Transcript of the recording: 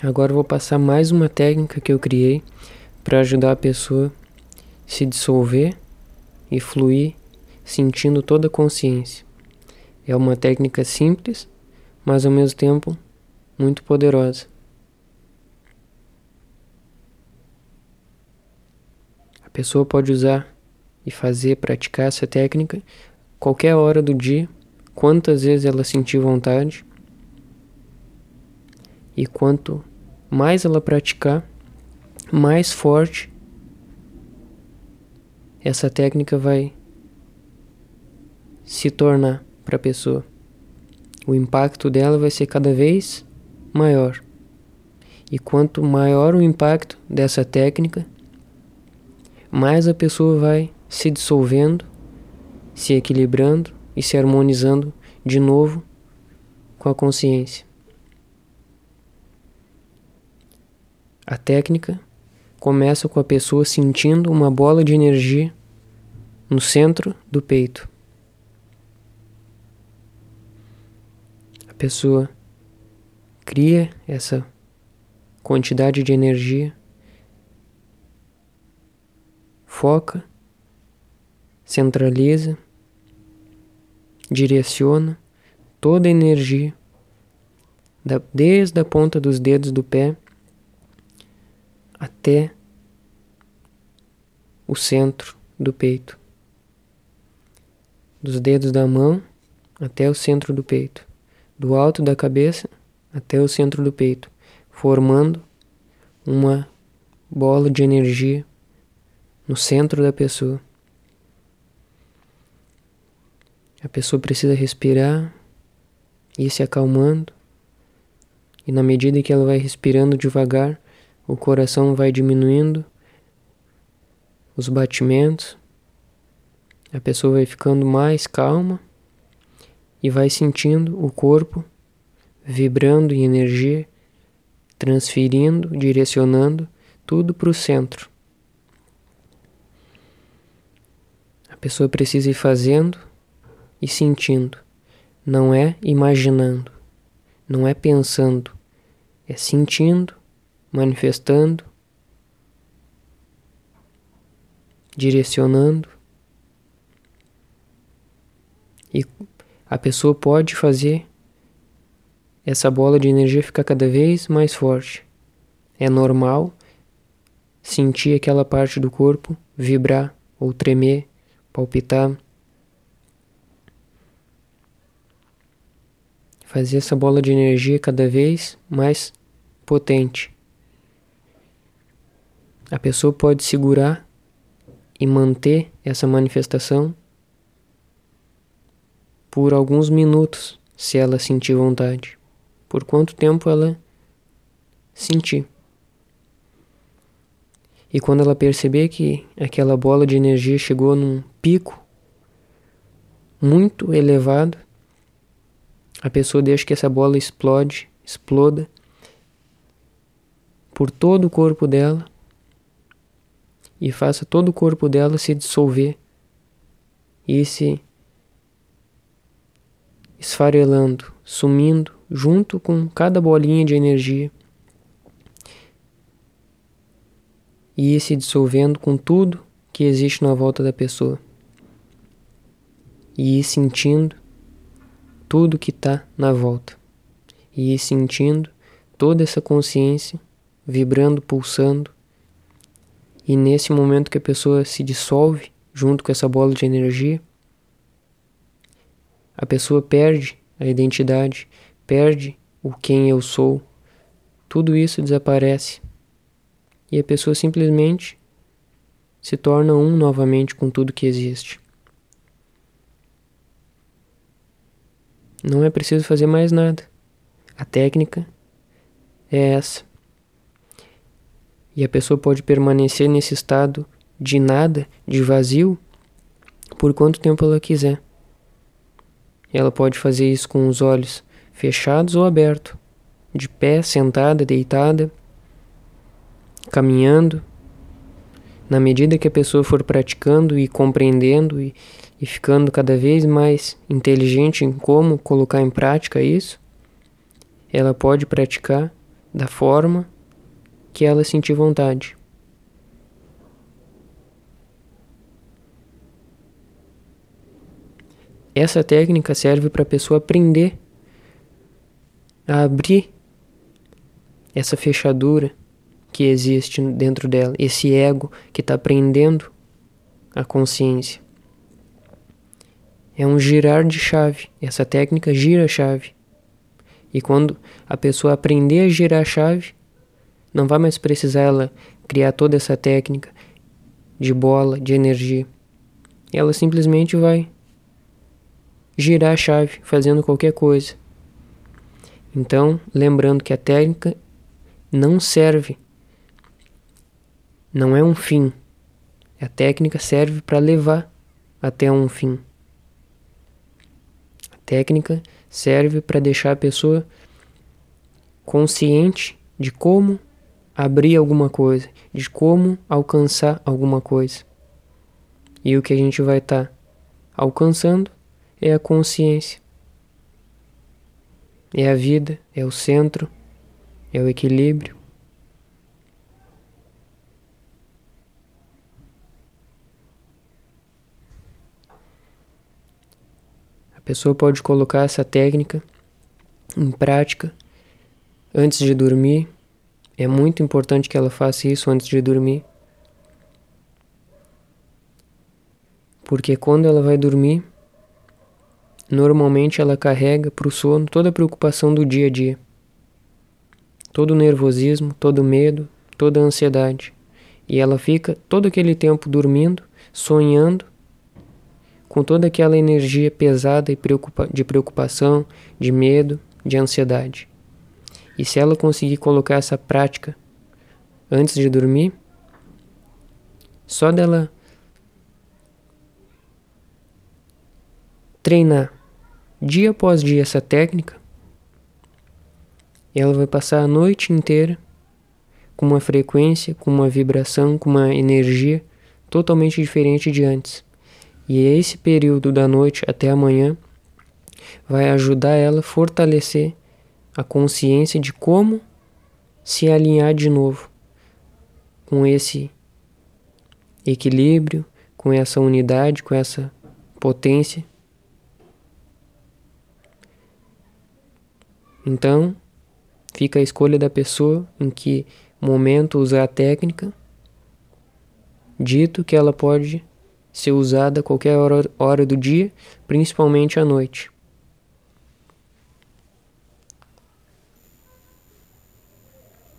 Agora vou passar mais uma técnica que eu criei para ajudar a pessoa se dissolver e fluir sentindo toda a consciência. É uma técnica simples, mas ao mesmo tempo muito poderosa. A pessoa pode usar e fazer, praticar essa técnica qualquer hora do dia, quantas vezes ela sentir vontade. E quanto mais ela praticar, mais forte essa técnica vai se tornar para a pessoa. O impacto dela vai ser cada vez maior. E quanto maior o impacto dessa técnica, mais a pessoa vai se dissolvendo, se equilibrando e se harmonizando de novo com a consciência. A técnica começa com a pessoa sentindo uma bola de energia no centro do peito. A pessoa cria essa quantidade de energia, foca, centraliza, direciona toda a energia desde a ponta dos dedos do pé até o centro do peito, dos dedos da mão até o centro do peito, do alto da cabeça até o centro do peito, formando uma bola de energia no centro da pessoa. A pessoa precisa respirar e ir se acalmando, e na medida que ela vai respirando devagar, o coração vai diminuindo, os batimentos, a pessoa vai ficando mais calma e vai sentindo o corpo vibrando em energia, transferindo, direcionando tudo para o centro. A pessoa precisa ir fazendo e sentindo, não é imaginando, não é pensando, é sentindo manifestando, direcionando. E a pessoa pode fazer essa bola de energia ficar cada vez mais forte. É normal sentir aquela parte do corpo vibrar ou tremer, palpitar. Fazer essa bola de energia cada vez mais potente. A pessoa pode segurar e manter essa manifestação por alguns minutos, se ela sentir vontade. Por quanto tempo ela sentir. E quando ela perceber que aquela bola de energia chegou num pico muito elevado, a pessoa deixa que essa bola explode, exploda por todo o corpo dela e faça todo o corpo dela se dissolver e se esfarelando, sumindo junto com cada bolinha de energia e se dissolvendo com tudo que existe na volta da pessoa e sentindo tudo que está na volta e sentindo toda essa consciência vibrando, pulsando e nesse momento que a pessoa se dissolve junto com essa bola de energia, a pessoa perde a identidade, perde o quem eu sou. Tudo isso desaparece. E a pessoa simplesmente se torna um novamente com tudo que existe. Não é preciso fazer mais nada. A técnica é essa. E a pessoa pode permanecer nesse estado de nada, de vazio, por quanto tempo ela quiser. Ela pode fazer isso com os olhos fechados ou abertos, de pé, sentada, deitada, caminhando. Na medida que a pessoa for praticando e compreendendo e, e ficando cada vez mais inteligente em como colocar em prática isso, ela pode praticar da forma que ela sentir vontade. Essa técnica serve para a pessoa aprender a abrir essa fechadura que existe dentro dela, esse ego que está prendendo a consciência. É um girar de chave. Essa técnica gira a chave. E quando a pessoa aprender a girar a chave, não vai mais precisar ela criar toda essa técnica de bola, de energia. Ela simplesmente vai girar a chave fazendo qualquer coisa. Então, lembrando que a técnica não serve, não é um fim. A técnica serve para levar até um fim. A técnica serve para deixar a pessoa consciente de como abrir alguma coisa, de como alcançar alguma coisa. E o que a gente vai estar tá alcançando é a consciência. É a vida, é o centro, é o equilíbrio. A pessoa pode colocar essa técnica em prática antes de dormir. É muito importante que ela faça isso antes de dormir. Porque quando ela vai dormir, Normalmente ela carrega para o sono toda a preocupação do dia a dia, todo o nervosismo, todo o medo, toda a ansiedade. E ela fica todo aquele tempo dormindo, sonhando, com toda aquela energia pesada e de preocupação, de medo, de ansiedade. E se ela conseguir colocar essa prática antes de dormir, só dela treinar dia após dia essa técnica, ela vai passar a noite inteira com uma frequência, com uma vibração, com uma energia totalmente diferente de antes. E esse período da noite até amanhã vai ajudar ela a fortalecer a consciência de como se alinhar de novo com esse equilíbrio, com essa unidade, com essa potência Então, fica a escolha da pessoa em que momento usar a técnica, dito que ela pode ser usada a qualquer hora, hora do dia, principalmente à noite.